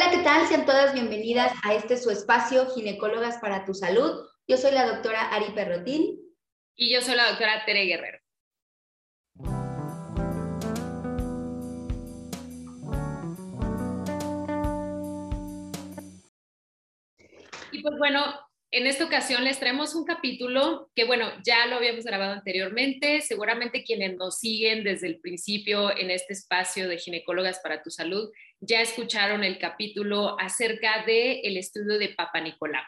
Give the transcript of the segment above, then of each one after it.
Hola, ¿qué tal? Sean todas bienvenidas a este su espacio Ginecólogas para tu Salud. Yo soy la doctora Ari Perrotín. Y yo soy la doctora Tere Guerrero. Y pues bueno, en esta ocasión les traemos un capítulo que, bueno, ya lo habíamos grabado anteriormente. Seguramente quienes nos siguen desde el principio en este espacio de ginecólogas para tu salud ya escucharon el capítulo acerca del el estudio de Papa Nicolau.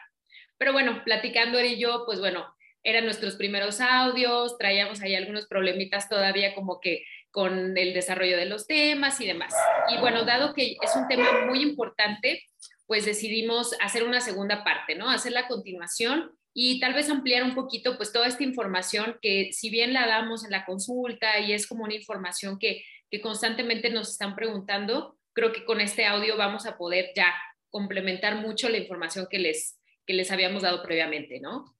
Pero bueno, platicando él y yo, pues bueno, eran nuestros primeros audios, traíamos ahí algunos problemitas todavía como que con el desarrollo de los temas y demás. Y bueno, dado que es un tema muy importante, pues decidimos hacer una segunda parte, ¿no? Hacer la continuación y tal vez ampliar un poquito pues toda esta información que si bien la damos en la consulta y es como una información que, que constantemente nos están preguntando, creo que con este audio vamos a poder ya complementar mucho la información que les, que les habíamos dado previamente, ¿no?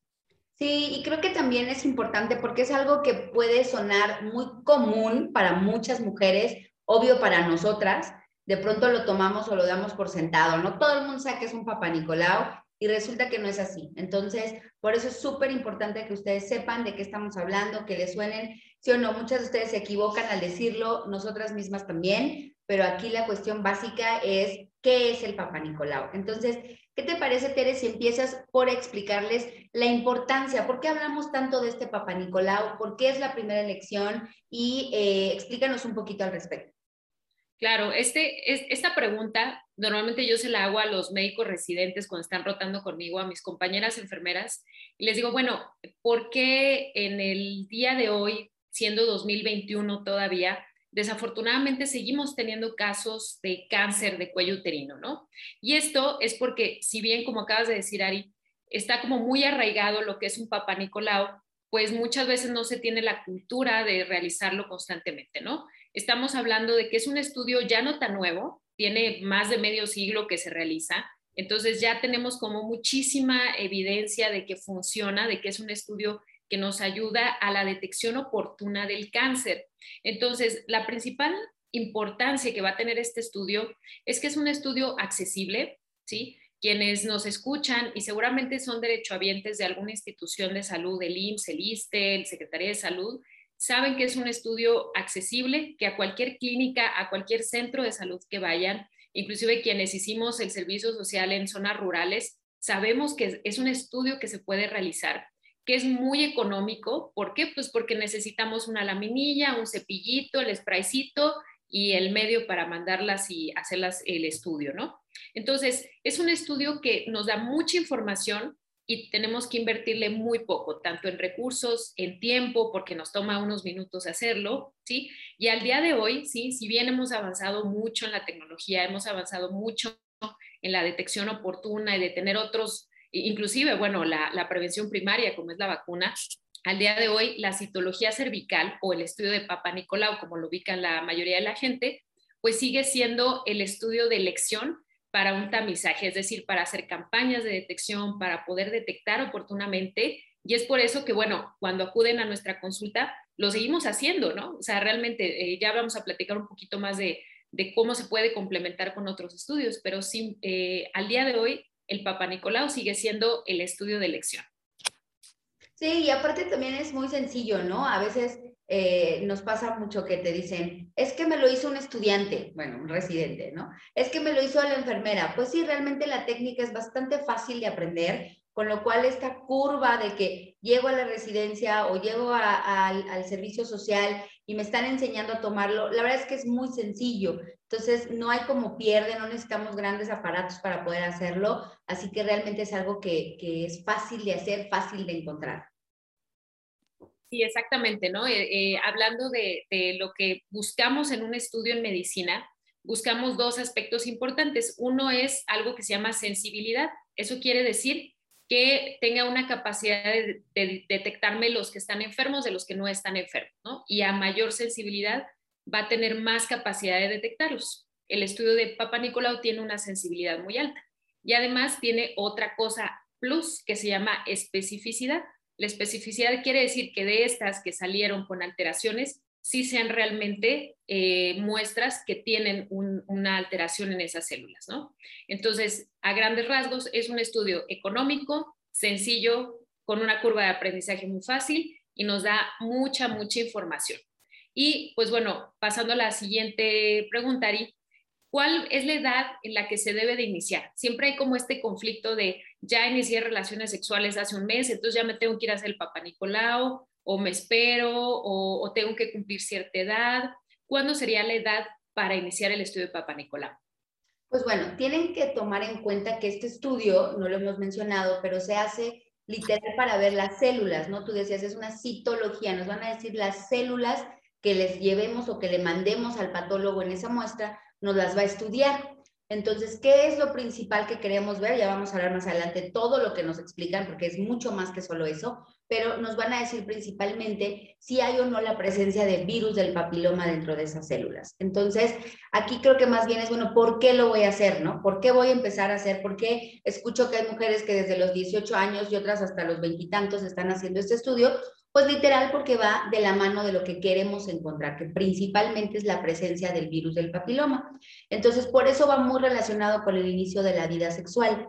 Sí, y creo que también es importante porque es algo que puede sonar muy común para muchas mujeres, obvio para nosotras, de pronto lo tomamos o lo damos por sentado, ¿no? Todo el mundo sabe que es un papá Nicolau y resulta que no es así. Entonces, por eso es súper importante que ustedes sepan de qué estamos hablando, que les suenen, sí o no, muchas de ustedes se equivocan al decirlo, nosotras mismas también, pero aquí la cuestión básica es qué es el papá Nicolau. Entonces, ¿qué te parece, Tere, si empiezas por explicarles la importancia, por qué hablamos tanto de este papá Nicolau, por qué es la primera elección y eh, explícanos un poquito al respecto? Claro, este, esta pregunta normalmente yo se la hago a los médicos residentes cuando están rotando conmigo, a mis compañeras enfermeras, y les digo, bueno, ¿por qué en el día de hoy, siendo 2021 todavía, desafortunadamente seguimos teniendo casos de cáncer de cuello uterino, ¿no? Y esto es porque, si bien, como acabas de decir, Ari, está como muy arraigado lo que es un papá Nicolau, pues muchas veces no se tiene la cultura de realizarlo constantemente, ¿no? Estamos hablando de que es un estudio ya no tan nuevo, tiene más de medio siglo que se realiza, entonces ya tenemos como muchísima evidencia de que funciona, de que es un estudio que nos ayuda a la detección oportuna del cáncer. Entonces, la principal importancia que va a tener este estudio es que es un estudio accesible, ¿sí? Quienes nos escuchan y seguramente son derechohabientes de alguna institución de salud, el IMSS, el ISTE, el Secretaría de Salud, saben que es un estudio accesible, que a cualquier clínica, a cualquier centro de salud que vayan, inclusive quienes hicimos el servicio social en zonas rurales, sabemos que es un estudio que se puede realizar, que es muy económico. ¿Por qué? Pues porque necesitamos una laminilla, un cepillito, el spraycito y el medio para mandarlas y hacerlas el estudio, ¿no? Entonces, es un estudio que nos da mucha información y tenemos que invertirle muy poco, tanto en recursos, en tiempo, porque nos toma unos minutos hacerlo, ¿sí? Y al día de hoy, ¿sí? Si bien hemos avanzado mucho en la tecnología, hemos avanzado mucho en la detección oportuna y de tener otros, inclusive, bueno, la, la prevención primaria, como es la vacuna, al día de hoy la citología cervical o el estudio de Papa Nicolau, como lo ubican la mayoría de la gente, pues sigue siendo el estudio de elección para un tamizaje, es decir, para hacer campañas de detección, para poder detectar oportunamente. Y es por eso que, bueno, cuando acuden a nuestra consulta, lo seguimos haciendo, ¿no? O sea, realmente eh, ya vamos a platicar un poquito más de, cómo se puede complementar con otros estudios, pero sí, eh, al día de hoy, el Papa Nicolau sigue siendo el estudio de elección. Sí, y aparte también es muy sencillo, ¿no? A veces eh, nos pasa mucho que te dicen, es que me lo hizo un estudiante, bueno, un residente, ¿no? Es que me lo hizo la enfermera. Pues sí, realmente la técnica es bastante fácil de aprender, con lo cual esta curva de que llego a la residencia o llego al servicio social y me están enseñando a tomarlo, la verdad es que es muy sencillo. Entonces, no hay como pierde, no necesitamos grandes aparatos para poder hacerlo, así que realmente es algo que, que es fácil de hacer, fácil de encontrar. Sí, exactamente, ¿no? Eh, eh, hablando de, lo que buscamos en un estudio en medicina, buscamos dos aspectos importantes. Uno es algo que se llama sensibilidad. Eso quiere decir que tenga una capacidad de, detectarme los que están enfermos de los que no están enfermos, ¿no? Y a mayor sensibilidad va a tener más capacidad de detectarlos. El estudio de Papa Nicolau tiene una sensibilidad muy alta y además tiene otra cosa plus que se llama especificidad. La especificidad quiere decir que de estas que salieron con alteraciones, sí sean realmente eh, muestras que tienen una alteración en esas células, ¿no? Entonces, a grandes rasgos, es un estudio económico, sencillo, con una curva de aprendizaje muy fácil y nos da mucha, mucha información. Y pues bueno, pasando a la siguiente pregunta, Ari, ¿cuál es la edad en la que se debe de iniciar? Siempre hay como este conflicto de ya inicié relaciones sexuales hace un mes, entonces ya me tengo que ir a hacer el Papa Nicolau, o me espero, o, tengo que cumplir cierta edad. ¿Cuándo sería la edad para iniciar el estudio de Papa Nicolau? Pues bueno, tienen que tomar en cuenta que este estudio, no lo hemos mencionado, pero se hace literal para ver las células, ¿no? Tú decías, es una citología, nos van a decir las células que les llevemos o que le mandemos al patólogo en esa muestra, nos las va a estudiar. Entonces, ¿qué es lo principal que queremos ver? Ya vamos a hablar más adelante todo lo que nos explican, porque es mucho más que solo eso, pero nos van a decir principalmente si hay o no la presencia de virus del papiloma dentro de esas células. Entonces, aquí creo que más bien es, bueno, ¿por qué lo voy a hacer, no? ¿Por qué voy a empezar a hacer? ¿Por qué escucho que hay mujeres que desde los 18 años y otras hasta los veintitantos están haciendo este estudio? Pues literal porque va de la mano de lo que queremos encontrar, que principalmente es la presencia del virus del papiloma. Entonces, por eso va muy relacionado con el inicio de la vida sexual.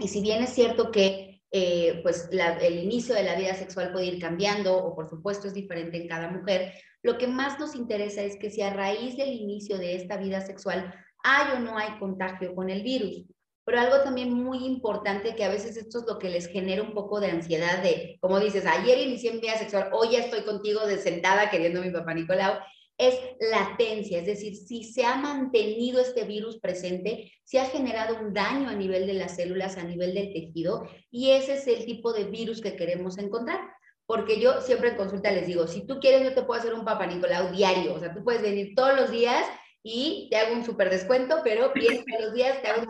Y si bien es cierto que eh, pues el inicio de la vida sexual puede ir cambiando o por supuesto es diferente en cada mujer, lo que más nos interesa es que si a raíz del inicio de esta vida sexual hay o no hay contagio con el virus. Pero algo también muy importante que a veces esto es lo que les genera un poco de ansiedad de, como dices, ayer inicié mi vida sexual, hoy ya estoy contigo de sentada queriendo a mi papá Nicolau, es latencia, es decir, si se ha mantenido este virus presente, si ha generado un daño a nivel de las células, a nivel del tejido, y ese es el tipo de virus que queremos encontrar. Porque yo siempre en consulta les digo, si tú quieres, yo te puedo hacer un papá Nicolau diario, o sea, tú puedes venir todos los días y te hago un súper descuento, pero todos los días, te hago,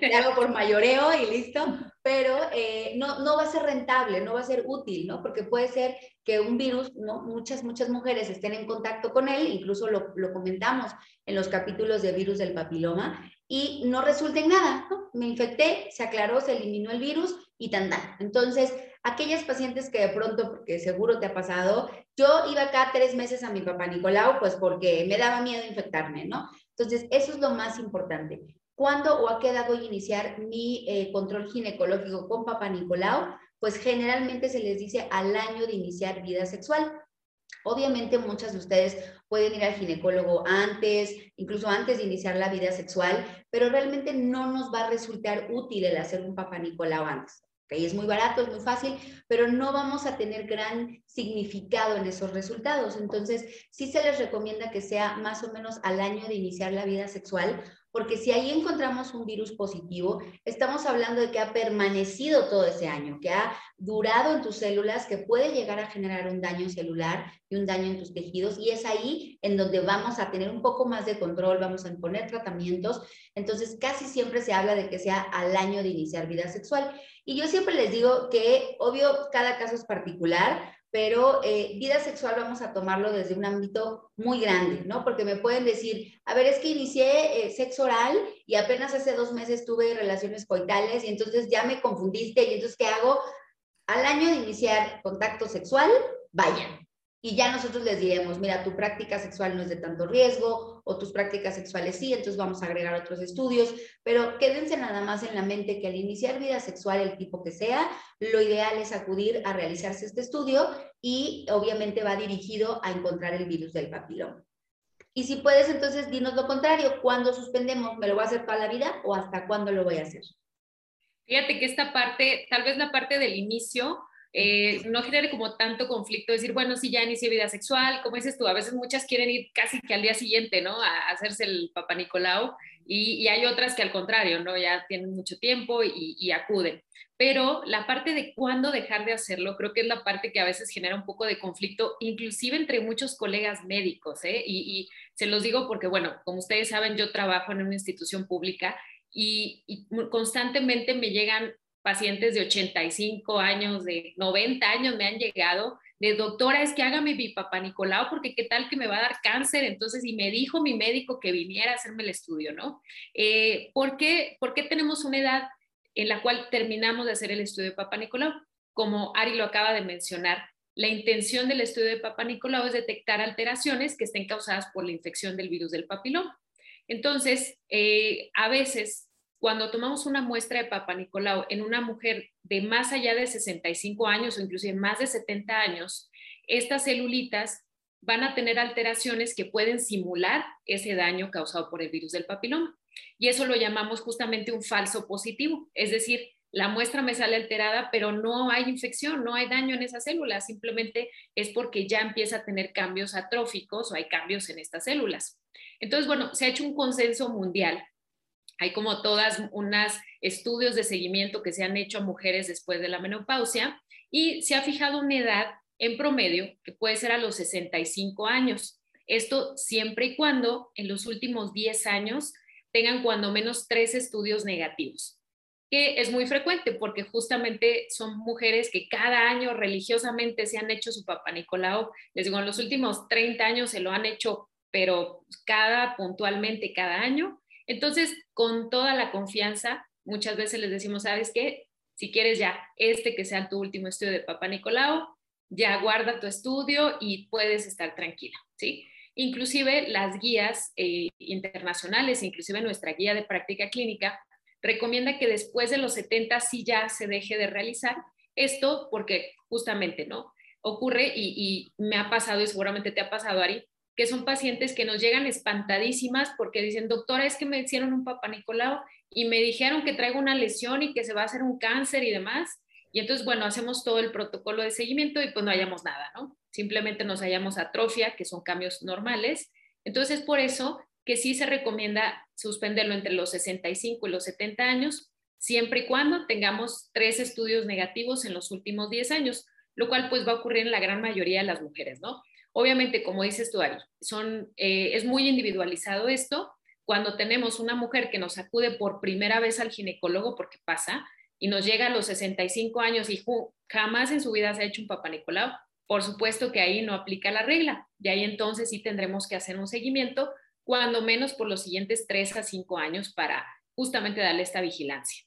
te hago por mayoreo y listo, pero eh, no, no va a ser rentable, no va a ser útil, ¿no? Porque puede ser que un virus, ¿no? Muchas, muchas mujeres estén en contacto con él, incluso lo, lo comentamos en los capítulos de virus del papiloma, y no resulte en nada, ¿no? Me infecté, se aclaró, se eliminó el virus y tan tan. Entonces, aquellas pacientes que de pronto, porque seguro te ha pasado, yo iba acá tres meses a mi papá Nicolau, pues porque me daba miedo infectarme, ¿no? Entonces, eso es lo más importante. ¿Cuándo o a qué edad voy a iniciar mi eh, control ginecológico con papá Nicolau? Pues generalmente se les dice al año de iniciar vida sexual. Obviamente muchas de ustedes pueden ir al ginecólogo antes, incluso antes de iniciar la vida sexual, pero realmente no nos va a resultar útil el hacer un papá Nicolau antes. Es muy barato, es muy fácil, pero no vamos a tener gran significado en esos resultados. Entonces, sí se les recomienda que sea más o menos al año de iniciar la vida sexual porque si ahí encontramos un virus positivo, estamos hablando de que ha permanecido todo ese año, que ha durado en tus células, que puede llegar a generar un daño celular y un daño en tus tejidos, y es ahí en donde vamos a tener un poco más de control, vamos a imponer tratamientos. Entonces, casi siempre se habla de que sea al año de iniciar vida sexual. Y yo siempre les digo que, obvio, cada caso es particular, pero eh, vida sexual vamos a tomarlo desde un ámbito muy grande, ¿no? Porque me pueden decir, a ver, es que inicié eh, sexo oral y apenas hace dos meses tuve relaciones coitales y entonces ya me confundiste y entonces, ¿qué hago? Al año de iniciar contacto sexual, vayan, y ya nosotros les diremos, mira, tu práctica sexual no es de tanto riesgo o tus prácticas sexuales sí, entonces vamos a agregar otros estudios, pero quédense nada más en la mente que al iniciar vida sexual, el tipo que sea, lo ideal es acudir a realizarse este estudio y obviamente va dirigido a encontrar el virus del papiloma. Y si puedes, entonces dinos lo contrario, ¿cuándo suspendemos? ¿Me lo voy a hacer toda la vida o hasta cuándo lo voy a hacer? Fíjate que esta parte, tal vez la parte del inicio, eh, no genere como tanto conflicto, decir, bueno, si ya inicié vida sexual, como dices tú, a veces muchas quieren ir casi que al día siguiente, ¿no? A hacerse el Papa Nicolau y, hay otras que al contrario, ¿no? Ya tienen mucho tiempo y, acuden. Pero la parte de cuándo dejar de hacerlo, creo que es la parte que a veces genera un poco de conflicto, inclusive entre muchos colegas médicos, ¿eh? Y, se los digo porque, bueno, como ustedes saben, yo trabajo en una institución pública y, y, constantemente me llegan pacientes de 85 años, de 90 años me han llegado, de doctora, es que hágame mi papá Nicolau porque qué tal que me va a dar cáncer. Entonces, y me dijo mi médico que viniera a hacerme el estudio, ¿no? Eh, ¿por, qué, ¿Por qué tenemos una edad en la cual terminamos de hacer el estudio de papá Nicolau? Como Ari lo acaba de mencionar, la intención del estudio de Papa Nicolau es detectar alteraciones que estén causadas por la infección del virus del papiloma. Entonces, eh, a veces, cuando tomamos una muestra de Papa Nicolau en una mujer de más allá de 65 años o inclusive más de 70 años, estas celulitas van a tener alteraciones que pueden simular ese daño causado por el virus del papiloma. Y eso lo llamamos justamente un falso positivo, es decir, la muestra me sale alterada, pero no hay infección, no hay daño en esa célula, simplemente es porque ya empieza a tener cambios atróficos o hay cambios en estas células. Entonces, bueno, se ha hecho un consenso mundial. Hay como todas unas estudios de seguimiento que se han hecho a mujeres después de la menopausia y se ha fijado una edad en promedio que puede ser a los 65 años. Esto siempre y cuando en los últimos 10 años tengan cuando menos tres estudios negativos, que es muy frecuente porque justamente son mujeres que cada año religiosamente se han hecho su papá Nicolau. Les digo, en los últimos 30 años se lo han hecho, pero cada puntualmente cada año. Entonces, con toda la confianza, muchas veces les decimos, ¿sabes qué? Si quieres ya este que sea tu último estudio de papá Nicolau, ya guarda tu estudio y puedes estar tranquila, ¿sí? Inclusive las guías eh, internacionales, inclusive nuestra guía de práctica clínica, recomienda que después de los 70 sí ya se deje de realizar esto porque justamente, ¿no? Ocurre y, me ha pasado y seguramente te ha pasado, Ari, que son pacientes que nos llegan espantadísimas porque dicen, doctora, es que me hicieron un papá Nicolau y me dijeron que traigo una lesión y que se va a hacer un cáncer y demás. Y entonces, bueno, hacemos todo el protocolo de seguimiento y pues no hallamos nada, ¿no? Simplemente nos hallamos atrofia, que son cambios normales. Entonces, por eso que sí se recomienda suspenderlo entre los 65 y los 70 años, siempre y cuando tengamos tres estudios negativos en los últimos 10 años, lo cual pues va a ocurrir en la gran mayoría de las mujeres, ¿no? Obviamente, como dices tú, Ari, son, eh, es muy individualizado esto. Cuando tenemos una mujer que nos acude por primera vez al ginecólogo, porque pasa, y nos llega a los 65 años y jamás en su vida se ha hecho un papá Nicolau, por supuesto que ahí no aplica la regla. Y ahí entonces sí tendremos que hacer un seguimiento, cuando menos por los siguientes 3 a 5 años para justamente darle esta vigilancia.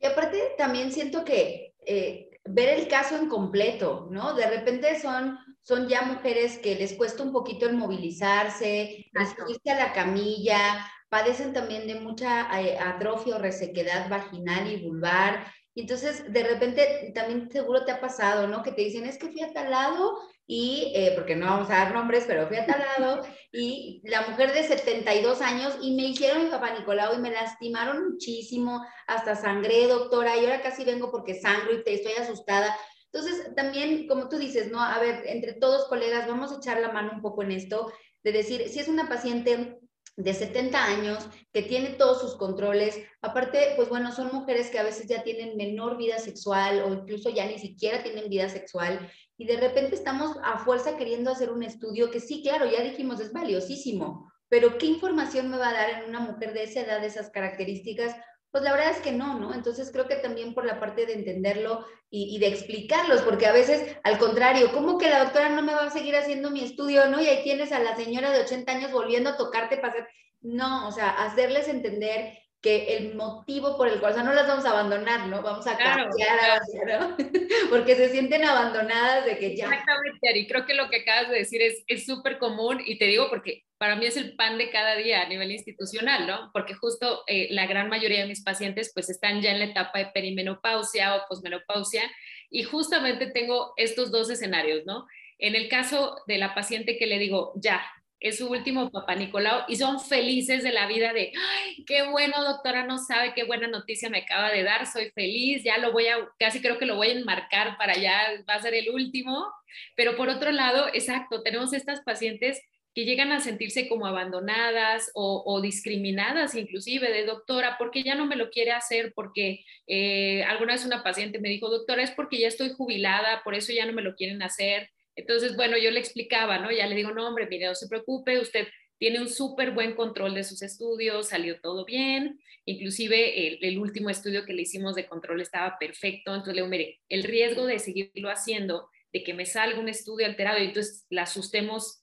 Y aparte también siento que eh, ver el caso en completo, ¿no? De repente son, son ya mujeres que les cuesta un poquito el movilizarse, subirse a la camilla, padecen también de mucha eh, atrofia o resequedad vaginal y vulvar. Y entonces, de repente, también seguro te ha pasado, ¿no? Que te dicen, es que fui a tal lado y, eh, porque no vamos a dar nombres, pero fui a tal lado y la mujer de 72 años y me hicieron mi papá Nicolau y me lastimaron muchísimo, hasta sangré, doctora, y ahora casi vengo porque sangro y te estoy asustada. Entonces, también, como tú dices, ¿no? A ver, entre todos colegas, vamos a echar la mano un poco en esto, de decir, si es una paciente de 70 años, que tiene todos sus controles. Aparte, pues bueno, son mujeres que a veces ya tienen menor vida sexual o incluso ya ni siquiera tienen vida sexual y de repente estamos a fuerza queriendo hacer un estudio que sí, claro, ya dijimos, es valiosísimo, pero ¿qué información me va a dar en una mujer de esa edad, de esas características? Pues la verdad es que no, ¿no? Entonces creo que también por la parte de entenderlo y, de explicarlos, porque a veces al contrario, ¿cómo que la doctora no me va a seguir haciendo mi estudio, ¿no? Y ahí tienes a la señora de 80 años volviendo a tocarte para hacer... No, o sea, hacerles entender que el motivo por el cual, o sea, no las vamos a abandonar, ¿no? Vamos a cambiar, ¿no? Porque se sienten abandonadas de que ya. Exactamente, Ari, creo que lo que acabas de decir es súper común y te digo porque para mí es el pan de cada día a nivel institucional, ¿no? Porque justo eh, la gran mayoría de mis pacientes pues están ya en la etapa de perimenopausia o posmenopausia y justamente tengo estos dos escenarios, ¿no? En el caso de la paciente que le digo, ya, es su último papá Nicolau y son felices de la vida de, ay, qué bueno, doctora, no sabe qué buena noticia me acaba de dar, soy feliz, ya lo voy a, casi creo que lo voy a enmarcar para ya, va a ser el último. Pero por otro lado, exacto, tenemos estas pacientes que llegan a sentirse como abandonadas o, discriminadas inclusive de doctora, porque ya no me lo quiere hacer, porque eh, alguna vez una paciente me dijo, doctora, es porque ya estoy jubilada, por eso ya no me lo quieren hacer. Entonces, bueno, yo le explicaba, ¿no? Ya le digo, no, hombre, mire, no se preocupe, usted tiene un súper buen control de sus estudios, salió todo bien, inclusive el, último estudio que le hicimos de control estaba perfecto, entonces le digo, mire, el riesgo de seguirlo haciendo, de que me salga un estudio alterado y entonces la asustemos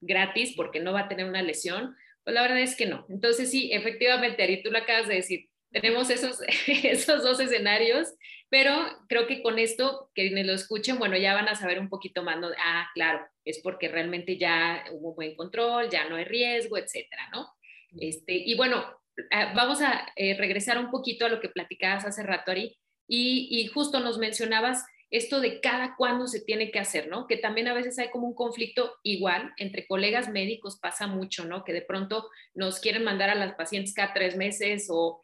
gratis porque no va a tener una lesión, pues la verdad es que no. Entonces sí, efectivamente, Ari, tú lo acabas de decir, tenemos esos, esos dos escenarios Pero creo que con esto, que me lo escuchen, bueno, ya van a saber un poquito más, ¿no? Ah, claro, es porque realmente ya hubo buen control, ya no hay riesgo, etcétera, ¿no? Este, y bueno, ah, vamos a eh, regresar un poquito a lo que platicabas hace rato, Ari, y, y justo nos mencionabas esto de cada cuándo se tiene que hacer, ¿no? Que también a veces hay como un conflicto igual entre colegas médicos, pasa mucho, ¿no? Que de pronto nos quieren mandar a las pacientes cada tres meses o,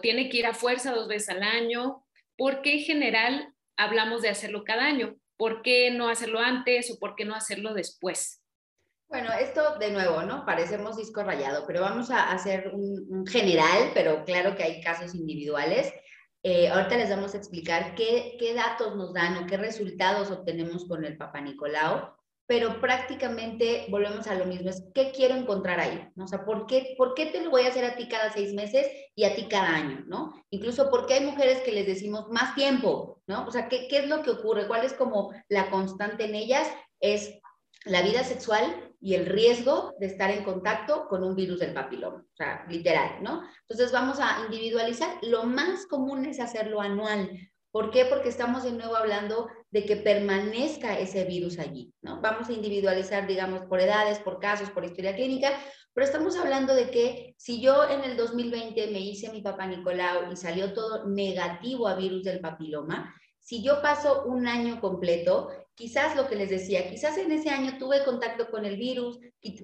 tiene que ir a fuerza dos veces al año. ¿Por qué en general hablamos de hacerlo cada año? ¿Por qué no hacerlo antes o por qué no hacerlo después? Bueno, esto de nuevo, ¿no? Parecemos disco rayado, pero vamos a hacer un general, pero claro que hay casos individuales. Eh, ahorita les vamos a explicar qué, qué datos nos dan o qué resultados obtenemos con el Papa Nicolau, pero prácticamente volvemos a lo mismo, es qué quiero encontrar ahí, ¿no? O sea, ¿por qué, ¿por qué te lo voy a hacer a ti cada seis meses y a ti cada año, ¿no? Incluso porque hay mujeres que les decimos más tiempo, ¿no? O sea, ¿qué, qué es lo que ocurre? ¿Cuál es como la constante en ellas? Es la vida sexual y el riesgo de estar en contacto con un virus del papiloma, o sea, literal, ¿no? Entonces vamos a individualizar. Lo más común es hacerlo anual. ¿Por qué? Porque estamos de nuevo hablando de que permanezca ese virus allí, ¿no? Vamos a individualizar, digamos, por edades, por casos, por historia clínica, pero estamos hablando de que si yo en el 2020 me hice mi papá Nicolau y salió todo negativo a virus del papiloma, si yo paso un año completo, quizás lo que les decía, quizás en ese año tuve contacto con el virus,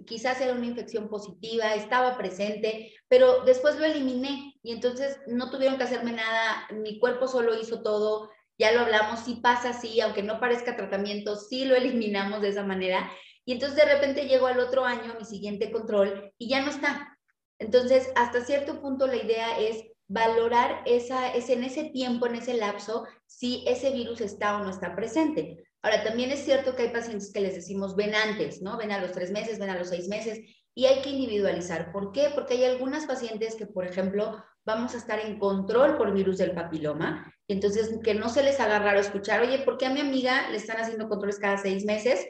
quizás era una infección positiva, estaba presente, pero después lo eliminé y entonces no tuvieron que hacerme nada, mi cuerpo solo hizo todo, ya lo hablamos, sí pasa así, aunque no parezca tratamiento, sí lo eliminamos de esa manera. Y entonces de repente llego al otro año, mi siguiente control, y ya no está. Entonces, hasta cierto punto la idea es valorar esa, ese, en ese tiempo, en ese lapso, si ese virus está o no está presente. Ahora, también es cierto que hay pacientes que les decimos ven antes, ¿no? Ven a los tres meses, ven a los seis meses, y hay que individualizar. ¿Por qué? Porque hay algunas pacientes que, por ejemplo, vamos a estar en control por virus del papiloma, entonces que no se les haga raro escuchar, oye, ¿por qué a mi amiga le están haciendo controles cada seis meses?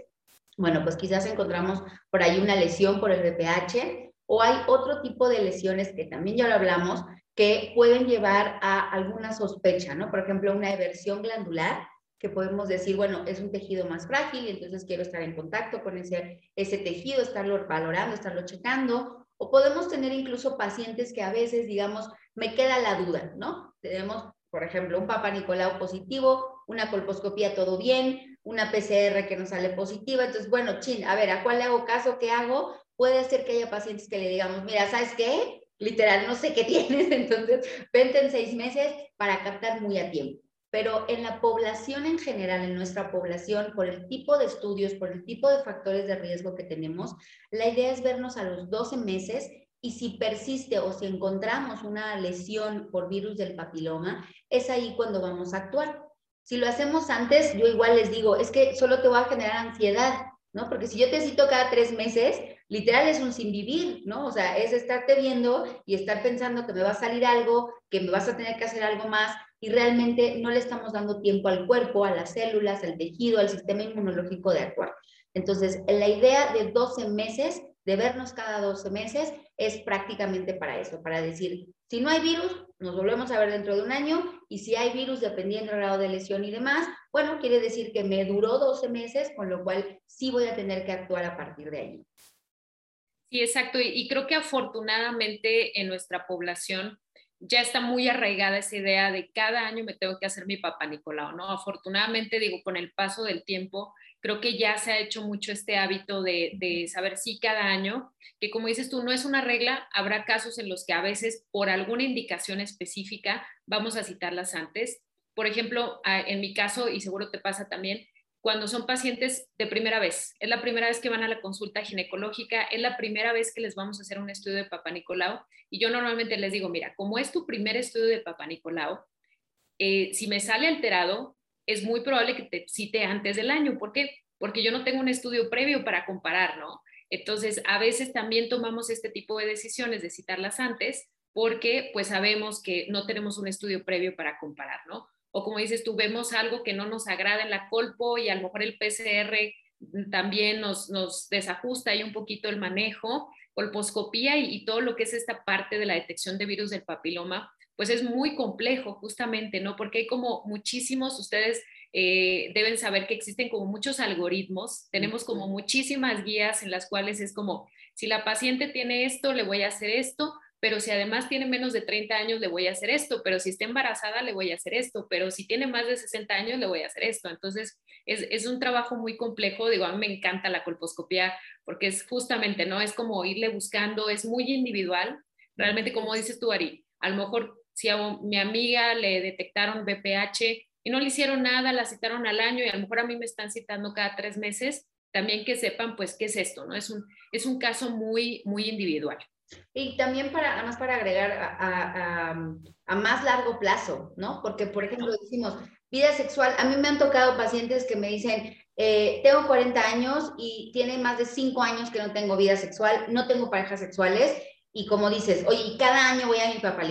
Bueno, pues quizás encontramos por ahí una lesión por el VPH o hay otro tipo de lesiones que también ya lo hablamos, que pueden llevar a alguna sospecha, ¿no? Por ejemplo, una eversión glandular, que podemos decir, bueno, es un tejido más frágil, entonces quiero estar en contacto con ese, tejido, estarlo valorando, estarlo checando, o podemos tener incluso pacientes que a veces, digamos, me queda la duda, ¿no? Tenemos, por ejemplo, un Papa Nicolau positivo, una colposcopía todo bien, una PCR que nos sale positiva, entonces, bueno, chin, a ver, ¿a cuál le hago caso? ¿Qué hago? Puede ser que haya pacientes que le digamos, mira, ¿sabes qué? literal, no sé qué tienes, entonces vente en seis meses para captar muy a tiempo. Pero en la población en general, en nuestra población, por el tipo de estudios, por el tipo de factores de riesgo que tenemos, la idea es vernos a los 12 meses y si persiste o si encontramos una lesión por virus del papiloma, es ahí cuando vamos a actuar. Si lo hacemos antes, yo igual les digo, es que solo te va a generar ansiedad, ¿no? Porque si yo te cito cada tres meses, literal es un sin vivir, ¿no? O sea, es estarte viendo y estar pensando que me va a salir algo, que me vas a tener que hacer algo más y realmente no le estamos dando tiempo al cuerpo, a las células, al tejido, al sistema inmunológico de actuar. Entonces, la idea de 12 meses, de vernos cada 12 meses, es prácticamente para eso, para decir, si no hay virus, nos volvemos a ver dentro de un año y si hay virus, dependiendo del grado de lesión y demás, bueno, quiere decir que me duró 12 meses, con lo cual sí voy a tener que actuar a partir de allí. Sí, exacto. Y, creo que afortunadamente en nuestra población ya está muy arraigada esa idea de cada año me tengo que hacer mi papá Nicolau, ¿no? Afortunadamente, digo, con el paso del tiempo, creo que ya se ha hecho mucho este hábito de, de, saber si cada año, que como dices tú, no es una regla, habrá casos en los que a veces por alguna indicación específica vamos a citarlas antes. Por ejemplo, en mi caso, y seguro te pasa también, cuando son pacientes de primera vez. Es la primera vez que van a la consulta ginecológica, es la primera vez que les vamos a hacer un estudio de Papa Nicolau. Y yo normalmente les digo, mira, como es tu primer estudio de Papa Nicolau, eh, si me sale alterado, es muy probable que te cite antes del año. ¿Por qué? Porque yo no tengo un estudio previo para comparar, ¿no? Entonces, a veces también tomamos este tipo de decisiones de citarlas antes porque pues sabemos que no tenemos un estudio previo para comparar, ¿no? O como dices tú, vemos algo que no nos agrada en la colpo y a lo mejor el PCR también nos, nos desajusta ahí un poquito el manejo, colposcopía y, y todo lo que es esta parte de la detección de virus del papiloma, pues es muy complejo justamente, ¿no? Porque hay como muchísimos, ustedes eh, deben saber que existen como muchos algoritmos, tenemos como muchísimas guías en las cuales es como, si la paciente tiene esto, le voy a hacer esto, pero si además tiene menos de 30 años, le voy a hacer esto, pero si está embarazada, le voy a hacer esto, pero si tiene más de 60 años, le voy a hacer esto. Entonces, es, un trabajo muy complejo, digo, a mí me encanta la colposcopía porque es justamente, ¿no? Es como irle buscando, es muy individual, realmente como dices tú, Ari, a lo mejor si a mi amiga le detectaron BPH y no le hicieron nada, la citaron al año y a lo mejor a mí me están citando cada tres meses, también que sepan pues qué es esto, ¿no? Es un, es un caso muy, muy individual. Y también para, además para agregar a, a, más largo plazo, ¿no? Porque, por ejemplo, decimos, vida sexual, a mí me han tocado pacientes que me dicen, eh, tengo 40 años y tiene más de 5 años que no tengo vida sexual, no tengo parejas sexuales y como dices, oye, cada año voy a mi papá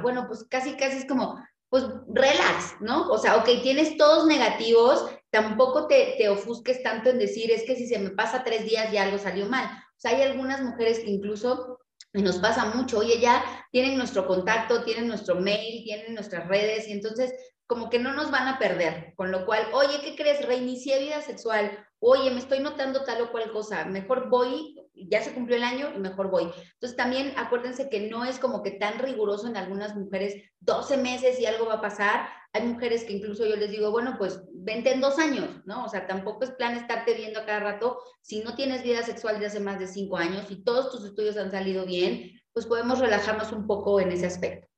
Bueno, pues casi, casi es como, pues relax, ¿no? O sea, ok, tienes todos negativos, tampoco te, te ofusques tanto en decir, es que si se me pasa tres días ya algo salió mal. O sea, hay algunas mujeres que incluso y nos pasa mucho, oye, ya tienen nuestro contacto, tienen nuestro mail, tienen nuestras redes, y entonces como que no nos van a perder, con lo cual, oye, ¿qué crees? Reinicié vida sexual, oye, me estoy notando tal o cual cosa, mejor voy ya se cumplió el año y mejor voy. Entonces también acuérdense que no es como que tan riguroso en algunas mujeres, 12 meses y algo va a pasar. Hay mujeres que incluso yo les digo, bueno, pues vente en dos años, ¿no? O sea, tampoco es plan estarte viendo a cada rato. Si no tienes vida sexual de hace más de cinco años y todos tus estudios han salido bien, pues podemos relajarnos un poco en ese aspecto.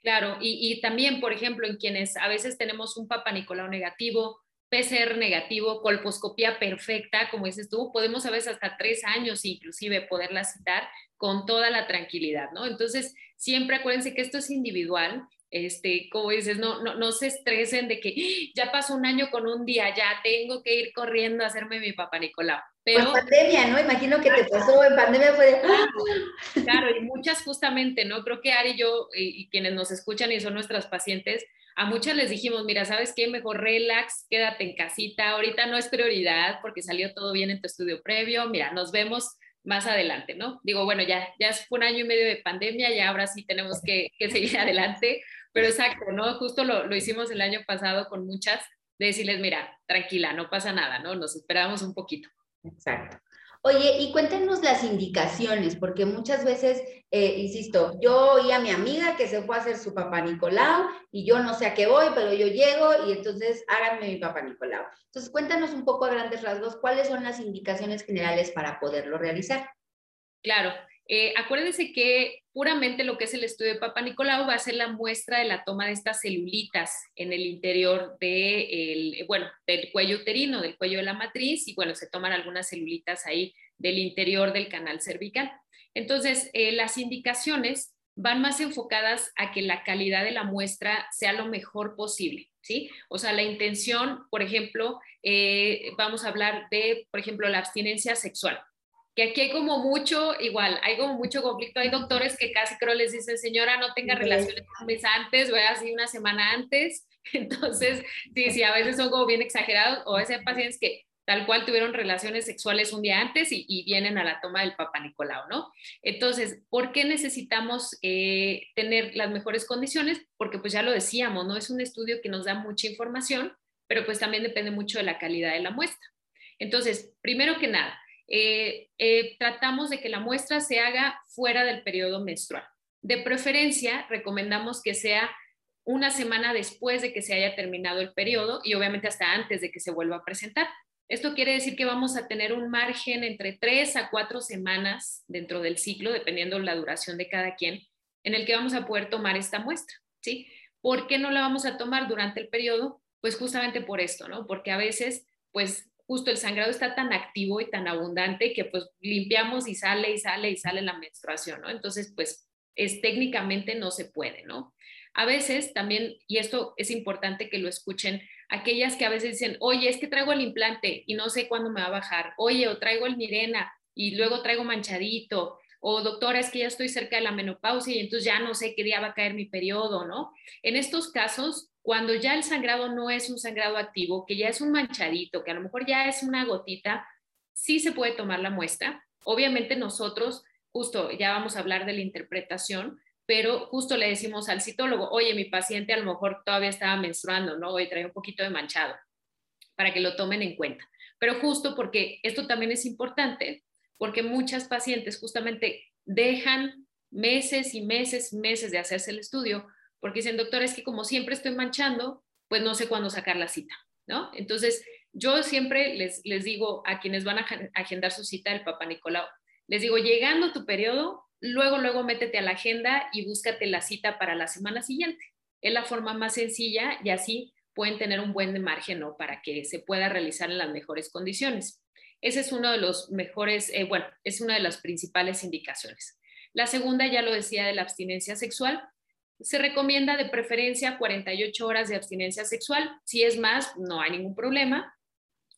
Claro, y, también, por ejemplo, en quienes a veces tenemos un Papa Nicolau negativo, PCR negativo, colposcopía perfecta, como dices tú, podemos a veces hasta tres años inclusive poderla citar con toda la tranquilidad, ¿no? Entonces, siempre acuérdense que esto es individual, este, como dices, no, no, no se estresen de que ¡Ah! ya pasó un año con un día, ya tengo que ir corriendo a hacerme mi papá Nicolau. Pero, en pandemia, ¿no? Imagino que te pasó, en pandemia fue de... ¡Ah! Claro, y muchas justamente, ¿no? Creo que Ari y yo, y, y quienes nos escuchan y son nuestras pacientes, a muchas les dijimos, mira, ¿sabes qué? Mejor relax, quédate en casita, ahorita no es prioridad porque salió todo bien en tu estudio previo, mira, nos vemos más adelante, ¿no? Digo, bueno, ya, ya fue un año y medio de pandemia, ya ahora sí tenemos que, seguir adelante, pero exacto, ¿no? Justo lo, lo, hicimos el año pasado con muchas, de decirles, mira, tranquila, no pasa nada, ¿no? Nos esperamos un poquito. Exacto. Oye, y cuéntenos las indicaciones, porque muchas veces, eh, insisto, yo oí a mi amiga que se fue a hacer su papá Nicolau y yo no sé a qué voy, pero yo llego y entonces háganme mi papá Nicolau. Entonces, cuéntanos un poco a grandes rasgos cuáles son las indicaciones generales para poderlo realizar. Claro, eh, acuérdense que puramente lo que es el estudio de Papa Nicolau va a ser la muestra de la toma de estas celulitas en el interior de bueno, del cuello uterino, del cuello de la matriz, y bueno, se toman algunas celulitas ahí del interior del canal cervical. Entonces, eh, las indicaciones van más enfocadas a que la calidad de la muestra sea lo mejor posible, ¿sí? O sea, la intención, por ejemplo, eh, vamos a hablar de, por ejemplo, la abstinencia sexual que aquí hay como mucho, igual, hay como mucho conflicto. Hay doctores que casi creo les dicen, señora, no tenga relaciones un mes antes, voy así una semana antes. Entonces, sí, sí, a veces son como bien exagerados, o a veces hay pacientes que tal cual tuvieron relaciones sexuales un día antes y, vienen a la toma del Papa Nicolau, ¿no? Entonces, ¿por qué necesitamos eh, tener las mejores condiciones? Porque pues ya lo decíamos, ¿no? Es un estudio que nos da mucha información, pero pues también depende mucho de la calidad de la muestra. Entonces, primero que nada, eh, eh, tratamos de que la muestra se haga fuera del periodo menstrual. De preferencia, recomendamos que sea una semana después de que se haya terminado el periodo y obviamente hasta antes de que se vuelva a presentar. Esto quiere decir que vamos a tener un margen entre tres a cuatro semanas dentro del ciclo, dependiendo la duración de cada quien, en el que vamos a poder tomar esta muestra, ¿sí? ¿Por qué no la vamos a tomar durante el periodo? Pues justamente por esto, ¿no? Porque a veces, pues justo el sangrado está tan activo y tan abundante que pues limpiamos y sale y sale y sale la menstruación, ¿no? Entonces, pues es técnicamente no se puede, ¿no? A veces también, y esto es importante que lo escuchen, aquellas que a veces dicen, oye, es que traigo el implante y no sé cuándo me va a bajar, oye, o traigo el Mirena y luego traigo manchadito, o doctora, es que ya estoy cerca de la menopausia y entonces ya no sé qué día va a caer mi periodo, ¿no? En estos casos, cuando ya el sangrado no es un sangrado activo, que ya es un manchadito, que a lo mejor ya es una gotita, sí se puede tomar la muestra. Obviamente nosotros, justo ya vamos a hablar de la interpretación, pero justo le decimos al citólogo, oye, mi paciente a lo mejor todavía estaba menstruando, ¿no? Hoy trae un poquito de manchado, para que lo tomen en cuenta. Pero justo porque esto también es importante, porque muchas pacientes justamente dejan meses y meses y meses de hacerse el estudio, porque dicen, doctor, es que como siempre estoy manchando, pues no sé cuándo sacar la cita, ¿no? Entonces, yo siempre les, les digo a quienes van a agendar su cita del Papa Nicolau, les digo, llegando tu periodo, luego, luego métete a la agenda y búscate la cita para la semana siguiente. Es la forma más sencilla y así pueden tener un buen margen ¿no? para que se pueda realizar en las mejores condiciones. Ese es uno de los mejores, eh, bueno, es una de las principales indicaciones. La segunda, ya lo decía, de la abstinencia sexual. Se recomienda de preferencia 48 horas de abstinencia sexual. Si es más, no hay ningún problema.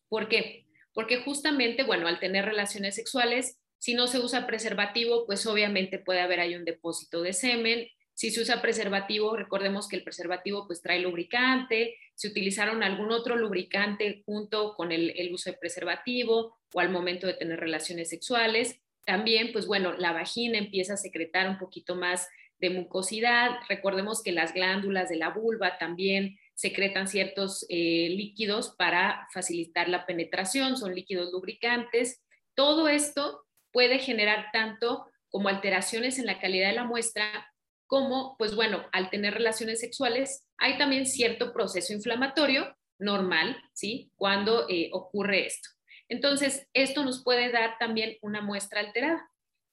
¿Por qué? Porque justamente, bueno, al tener relaciones sexuales, si no se usa preservativo, pues obviamente puede haber ahí un depósito de semen. Si se usa preservativo, recordemos que el preservativo pues trae lubricante, si utilizaron algún otro lubricante junto con el, uso de preservativo o al momento de tener relaciones sexuales. También, pues bueno, la vagina empieza a secretar un poquito más de mucosidad. Recordemos que las glándulas de la vulva también secretan ciertos eh, líquidos para facilitar la penetración, son líquidos lubricantes. Todo esto puede generar tanto como alteraciones en la calidad de la muestra como, pues bueno, al tener relaciones sexuales, hay también cierto proceso inflamatorio normal, ¿sí? Cuando eh, ocurre esto. Entonces, esto nos puede dar también una muestra alterada.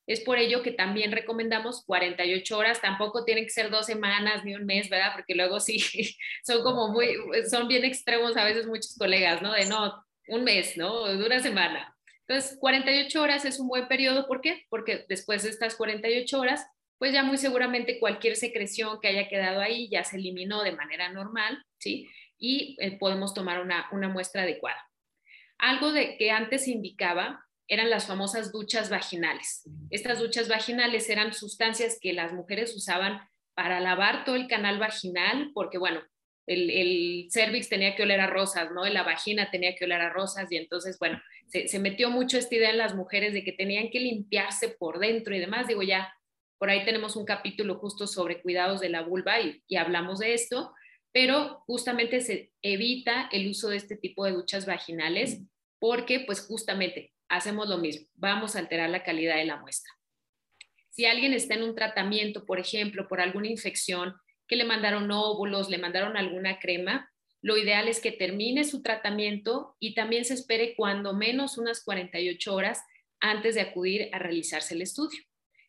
Es por ello que también recomendamos 48 horas, tampoco tienen que ser dos semanas ni un mes, ¿verdad? Porque luego sí, son como muy, son bien extremos a veces muchos colegas, ¿no? De no, un mes, ¿no? De una semana. Entonces, 48 horas es un buen periodo, ¿por qué? Porque después de estas 48 horas pues ya muy seguramente cualquier secreción que haya quedado ahí ya se eliminó de manera normal, ¿sí? Y eh, podemos tomar una, muestra adecuada. Algo de que antes indicaba eran las famosas duchas vaginales. Estas duchas vaginales eran sustancias que las mujeres usaban para lavar todo el canal vaginal, porque bueno, el, el cervix tenía que oler a rosas, ¿no? La vagina tenía que oler a rosas y entonces, bueno, se, se metió mucho esta idea en las mujeres de que tenían que limpiarse por dentro y demás. Digo, ya por ahí tenemos un capítulo justo sobre cuidados de la vulva y, hablamos de esto, pero justamente se evita el uso de este tipo de duchas vaginales porque pues justamente hacemos lo mismo, vamos a alterar la calidad de la muestra. Si alguien está en un tratamiento, por ejemplo, por alguna infección, que le mandaron óvulos, le mandaron alguna crema, lo ideal es que termine su tratamiento y también se espere cuando menos unas 48 horas antes de acudir a realizarse el estudio.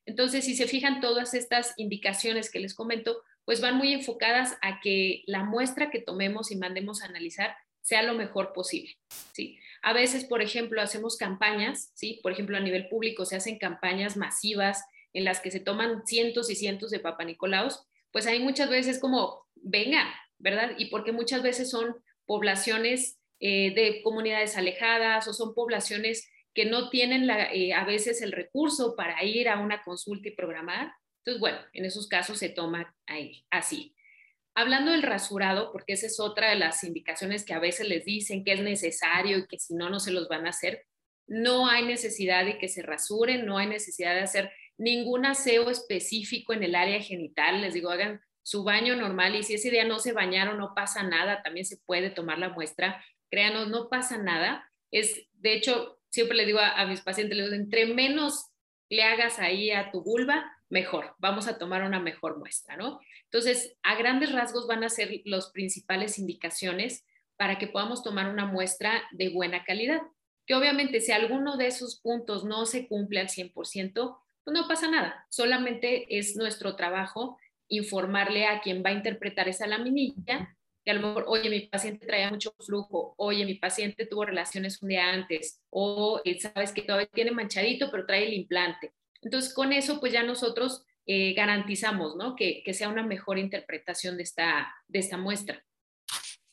Entonces, si se fijan todas estas indicaciones que les comento, pues van muy enfocadas a que la muestra que tomemos y mandemos a analizar sea lo mejor posible, ¿sí? A veces, por ejemplo, hacemos campañas, ¿sí? Por ejemplo, a nivel público se hacen campañas masivas en las que se toman cientos y cientos de Papa pues hay muchas veces como, venga, ¿verdad? Y porque muchas veces son poblaciones eh, de comunidades alejadas o son poblaciones que no tienen eh, a veces el recurso para ir a una consulta y programar. Entonces, bueno, en esos casos se toma ahí, así. Hablando del rasurado, porque esa es otra de las indicaciones que a veces les dicen que es necesario y que si no, no se los van a hacer. No hay necesidad de que se rasuren, no hay necesidad de hacer ningún aseo específico en el área genital. Les digo, hagan su baño normal y si ese día no se bañaron, no pasa nada, también se puede tomar la muestra. Créanos, no pasa nada. Es, de hecho, siempre le digo a, mis pacientes, entre menos le hagas ahí a tu vulva, mejor, vamos a tomar una mejor muestra, ¿no? Entonces, a grandes rasgos van a ser las principales indicaciones para que podamos tomar una muestra de buena calidad. Que obviamente si alguno de esos puntos no se cumple al 100%, pues no pasa nada, solamente es nuestro trabajo informarle a quien va a interpretar esa laminilla que a lo mejor, oye, mi paciente traía mucho flujo, oye, mi paciente tuvo relaciones un día antes, o eh, sabes que todavía tiene manchadito, pero trae el implante. Entonces, con eso, pues ya nosotros eh, garantizamos, ¿no? Que, que, sea una mejor interpretación de esta, de esta muestra.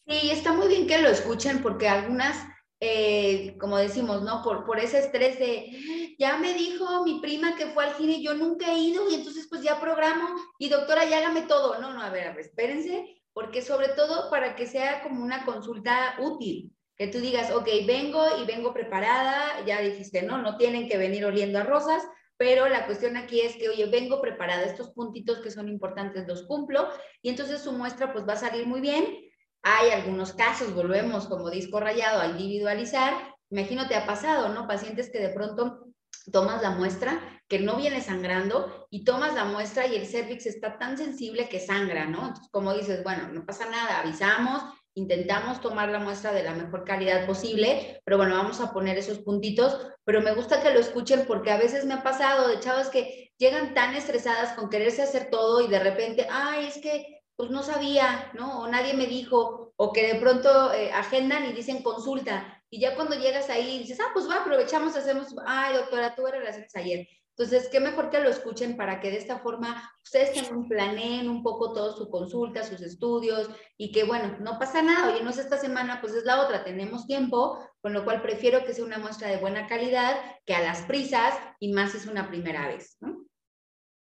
Sí, está muy bien que lo escuchen porque algunas eh, como decimos, ¿no? Por, por ese estrés de, ya me dijo mi prima que fue al cine yo nunca he ido y entonces pues ya programo y doctora, ya hágame todo. No, no, a ver, a ver, espérense, porque sobre todo para que sea como una consulta útil, que tú digas, ok, vengo y vengo preparada, ya dijiste, no, no tienen que venir oliendo a rosas, pero la cuestión aquí es que, oye, vengo preparada, estos puntitos que son importantes los cumplo y entonces su muestra pues va a salir muy bien hay algunos casos, volvemos como disco rayado a individualizar. Imagino te ha pasado, ¿no? Pacientes que de pronto tomas la muestra, que no viene sangrando, y tomas la muestra y el cervix está tan sensible que sangra, ¿no? Entonces, como dices, bueno, no pasa nada, avisamos, intentamos tomar la muestra de la mejor calidad posible, pero bueno, vamos a poner esos puntitos, pero me gusta que lo escuchen porque a veces me ha pasado de chavas que llegan tan estresadas con quererse hacer todo y de repente, ay, es que pues no sabía, ¿no? O nadie me dijo, o que de pronto eh, agendan y dicen consulta, y ya cuando llegas ahí dices, ah, pues va, aprovechamos, hacemos, ay, doctora, tuve relaciones ayer. Entonces, qué mejor que lo escuchen para que de esta forma ustedes también planeen un poco todo su consulta, sus estudios, y que, bueno, no pasa nada, oye, no es esta semana, pues es la otra, tenemos tiempo, con lo cual prefiero que sea una muestra de buena calidad que a las prisas, y más es una primera vez, ¿no?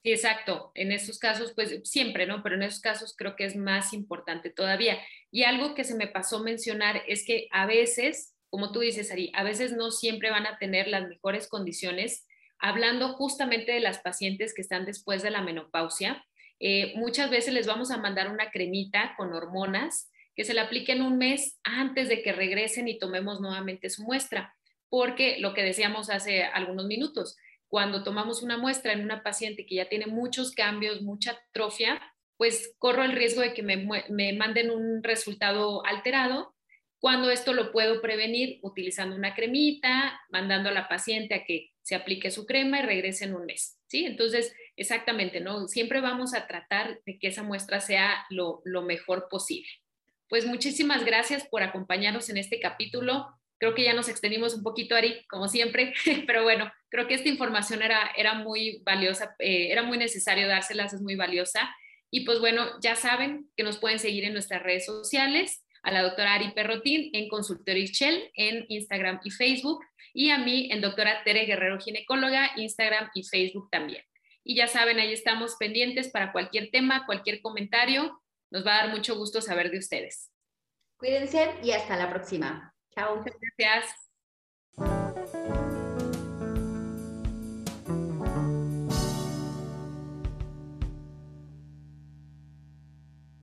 Sí, exacto. En esos casos, pues siempre, ¿no? Pero en esos casos creo que es más importante todavía. Y algo que se me pasó mencionar es que a veces, como tú dices, Ari, a veces no siempre van a tener las mejores condiciones. Hablando justamente de las pacientes que están después de la menopausia, eh, muchas veces les vamos a mandar una cremita con hormonas que se la apliquen un mes antes de que regresen y tomemos nuevamente su muestra, porque lo que decíamos hace algunos minutos, cuando tomamos una muestra en una paciente que ya tiene muchos cambios, mucha atrofia, pues corro el riesgo de que me, manden un resultado alterado, cuando esto lo puedo prevenir utilizando una cremita, mandando a la paciente a que se aplique su crema y regrese en un mes, ¿sí? Entonces, exactamente, ¿no? Siempre vamos a tratar de que esa muestra sea lo, lo mejor posible. Pues muchísimas gracias por acompañarnos en este capítulo. Creo que ya nos extendimos un poquito, Ari, como siempre, pero bueno, creo que esta información era, era muy valiosa, eh, era muy necesario dárselas, es muy valiosa. Y pues bueno, ya saben que nos pueden seguir en nuestras redes sociales, a la doctora Ari Perrotín en Consultorio Shell en Instagram y Facebook, y a mí en doctora Tere Guerrero Ginecóloga, Instagram y Facebook también. Y ya saben, ahí estamos pendientes para cualquier tema, cualquier comentario. Nos va a dar mucho gusto saber de ustedes. Cuídense y hasta la próxima. Chao. Muchas gracias.